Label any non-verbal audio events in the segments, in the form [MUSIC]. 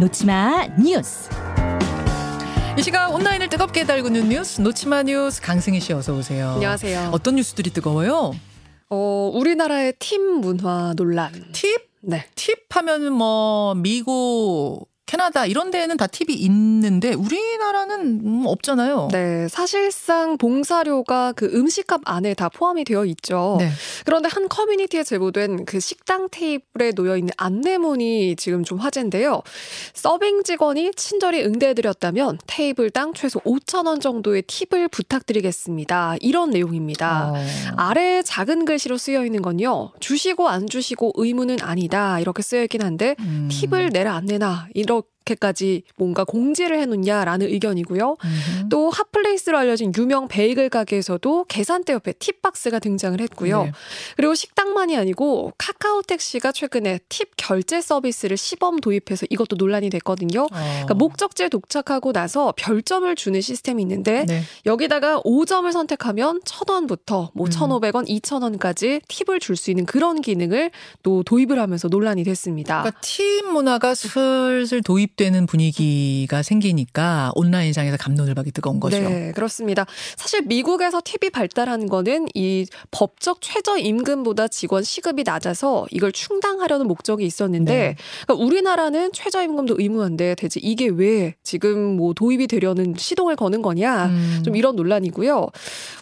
놓지마 뉴스. 이 시각 온라인을 뜨겁게 달구는 뉴스 놓지마 뉴스 강승희 씨 어서 오세요. 안녕하세요. 어떤 뉴스들이 뜨거워요? 어, 우리나라의 팁 문화 논란. 팁? 네. 팁 하면은 뭐 미국 캐나다 이런 데에는 다 팁이 있는데 우리나라는 음, 없잖아요. 네, 사실상 봉사료가 그 음식값 안에 다 포함이 되어 있죠. 네. 그런데 한 커뮤니티에 제보된 그 식당 테이블에 놓여 있는 안내문이 지금 좀 화제인데요. 서빙 직원이 친절히 응대해드렸다면 테이블당 최소 5천 원 정도의 팁을 부탁드리겠습니다. 이런 내용입니다. 어. 아래 작은 글씨로 쓰여 있는 건요. 주시고 안 주시고 의무는 아니다. 이렇게 쓰여 있긴 한데 음. 팁을 내라 안 내나 이렇게까지 뭔가 공지를 해놓냐라는 의견이고요. 음흠. 또 hot place로 알려진 유명 베이글 가게에서도 계산대 옆에 팁박스가 등장을 했고요. 네. 그리고 식당만이 아니고 카카오 택시가 최근에 팁 결제 서비스를 시범 도입해서 이것도 논란이 됐거든요. 어. 그러니까 목적지에 도착하고 나서 별점을 주는 시스템이 있는데 네. 여기다가 5점을 선택하면 1,000원부터 뭐 음. 1,500원, 2,000원까지 팁을 줄 수 있는 그런 기능을 또 도입을 하면서 논란이 됐습니다. 그러니까 팁 문화가 슬슬 도입 되는 분위기가 생기니까 온라인상에서 감론을박이 뜨거운 거죠. 네, 그렇습니다. 사실 미국에서 팁이 발달한 거는 이 법적 최저 임금보다 직원 시급이 낮아서 이걸 충당하려는 목적이 있었는데 네. 그러니까 우리나라는 최저 임금도 의무화인데 대체 이게 왜 지금 뭐 도입이 되려는 시동을 거는 거냐? 음. 좀 이런 논란이고요.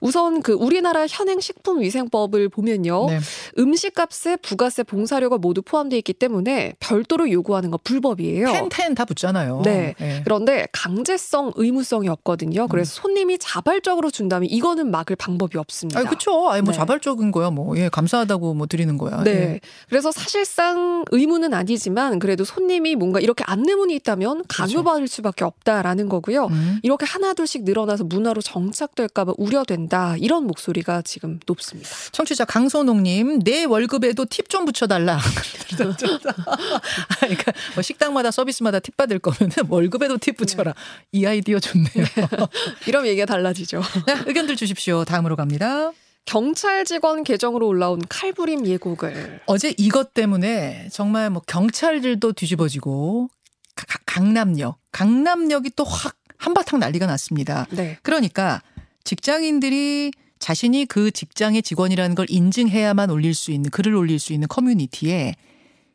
우선 그 우리나라 현행 식품위생법을 보면요. 네. 음식값에 부가세, 봉사료가 모두 포함되어 있기 때문에 별도로 요구하는 건 불법이에요. 텐텐 다 붙잖아요. 네. 네. 그런데 강제성, 의무성이 없거든요. 그래서 손님이 자발적으로 준다면 이거는 막을 방법이 없습니다. 아, 그렇죠. 아니 뭐 네. 자발적인 거야, 뭐 예, 감사하다고 뭐 드리는 거야. 네. 예. 그래서 사실상 의무는 아니지만 그래도 손님이 뭔가 이렇게 안내문이 있다면 강요받을 수밖에 없다라는 거고요. 음. 이렇게 하나둘씩 늘어나서 문화로 정착될까 봐 우려된다. 이런 목소리가 지금 높습니다. 청취자 강선홍님, 내 월급에도 팁 좀 붙여달라. [LAUGHS] [LAUGHS] 그러니까 뭐 식당마다 서비스마다 팁 받을 거면 월급에도 팁 붙여라. 이 아이디어 좋네요. [LAUGHS] 이러면 얘기가 달라지죠. 네, 의견들 주십시오. 다음으로 갑니다. 경찰 직원 계정으로 올라온 칼부림 예고글. 어제 이것 때문에 정말 뭐 경찰들도 뒤집어지고 가- 가- 강남역, 강남역이 또 확 한바탕 난리가 났습니다. 네. 그러니까 직장인들이 자신이 그 직장의 직원이라는 걸 인증해야만 올릴 수 있는 글을 올릴 수 있는 커뮤니티에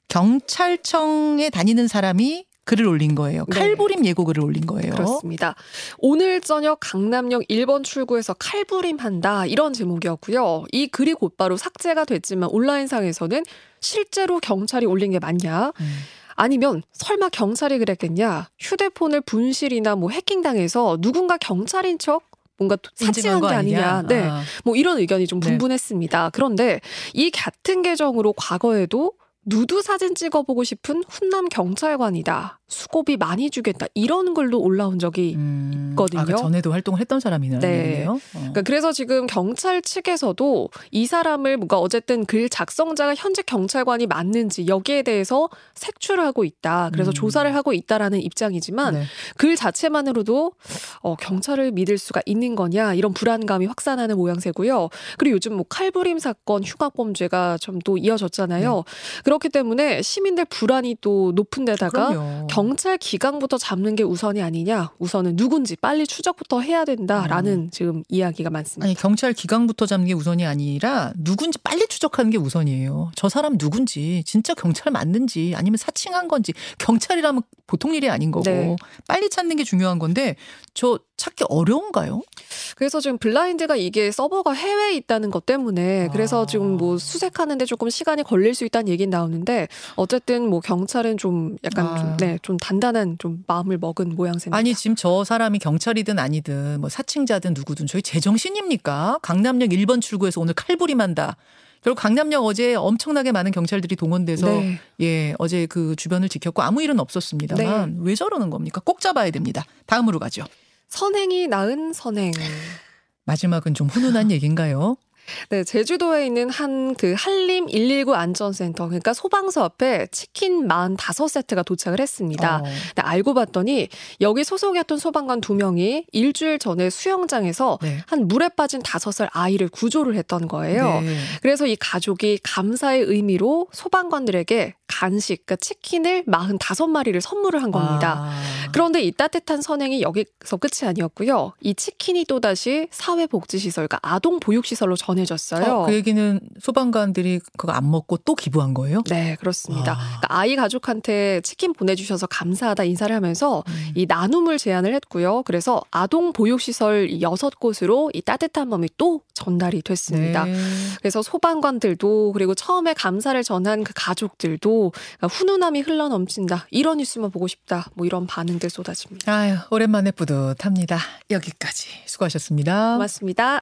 경찰청에 다니는 사람이 글을 올린 거예요. 네. 칼부림 예고글을 올린 거예요. 그렇습니다. 오늘 저녁 강남역 1번 출구에서 칼부림한다 이런 제목이었고요. 이 글이 곧바로 삭제가 됐지만 온라인상에서는 실제로 경찰이 올린 게 맞냐? 음. 아니면 설마 경찰이 그랬겠냐? 휴대폰을 분실이나 뭐 해킹당해서 누군가 경찰인 척 뭔가 거게 아니냐? 아니냐? 네. 아. 뭐 이런 의견이 좀 네. 분분했습니다. 그런데 이 같은 계정으로 과거에도 누드 사진 찍어보고 싶은 훈남 경찰관이다. 수고비 많이 주겠다. 이런 글도 올라온 적이 음. 있거든요. 아, 그 전에도 활동을 했던 사람이네요. 네. 어. 그러니까 그래서 지금 경찰 측에서도 이 사람을 뭔가 어쨌든 글 작성자가 현직 경찰관이 맞는지 여기에 대해서 색출을 하고 있다. 그래서 음. 조사를 하고 있다라는 입장이지만 네. 글 자체만으로도 어, 경찰을 믿을 수가 있는 거냐 이런 불안감이 확산하는 모양새고요. 그리고 요즘 뭐 칼부림 사건, 흉악 범죄가 좀 또 이어졌잖아요. 네. 그렇기 때문에 시민들 불안이 또 높은 데다가 그럼요. 경찰 기강부터 잡는 게 우선이 아니냐. 우선은 누군지 빨리 추적부터 해야 된다라는 지금 이야기가 많습니다. 음. 아니 경찰 기강부터 잡는 게 우선이 아니라 누군지 빨리 추적하는 게 우선이에요. 저 사람 누군지 진짜 경찰 맞는지 아니면 사칭한 건지 경찰이라면 보통 일이 아닌 거고 네. 빨리 찾는 게 중요한 건데 저 찾기 어려운가요? 그래서 지금 블라인드가 이게 서버가 해외에 있다는 것 때문에 그래서 아. 지금 뭐 수색하는데 조금 시간이 걸릴 수 있다는 얘기는 나오는데 어쨌든 뭐 경찰은 좀 약간 아. 좀, 네, 좀 단단한 좀 마음을 먹은 모양새입니다. 아니 지금 저 사람이 경찰이든 아니든 뭐 사칭자든 누구든 저희 제정신입니까? 강남역 1번 출구에서 오늘 칼부림한다. 결국 강남역 어제 엄청나게 많은 경찰들이 동원돼서 네. 예 어제 그 주변을 지켰고 아무 일은 없었습니다만 왜 저러는 겁니까? 꼭 잡아야 됩니다. 다음으로 가죠. 선행이 낳은 선행. 마지막은 좀 훈훈한 얘기인가요? 네, 제주도에 있는 한 그 한림 119 안전센터, 그러니까 소방서 앞에 치킨 45세트가 도착을 했습니다. 어. 근데 알고 봤더니 여기 소속이었던 소방관 두 명이 일주일 전에 수영장에서 네. 한 물에 빠진 다섯 살 아이를 구조를 했던 거예요. 네. 그래서 이 가족이 감사의 의미로 소방관들에게 간식, 그러니까 치킨을 45마리를 선물을 한 겁니다. 아. 그런데 이 따뜻한 선행이 여기서 끝이 아니었고요. 이 치킨이 또다시 사회복지시설, 그러니까 아동보육시설로 전해졌어요. 어, 그 얘기는 소방관들이 그거 안 먹고 또 기부한 거예요? 네, 그렇습니다. 아. 그러니까 아이 가족한테 치킨 보내주셔서 감사하다 인사를 하면서 음. 이 나눔을 제안을 했고요. 그래서 아동 보육시설 여섯 곳으로 이 따뜻한 마음이 또 전달이 됐습니다. 네. 그래서 소방관들도 그리고 처음에 감사를 전한 그 가족들도 훈훈함이 흘러 넘친다. 이런 뉴스만 보고 싶다. 뭐 이런 반응들 쏟아집니다. 아유, 오랜만에 뿌듯합니다. 여기까지 수고하셨습니다. 고맙습니다.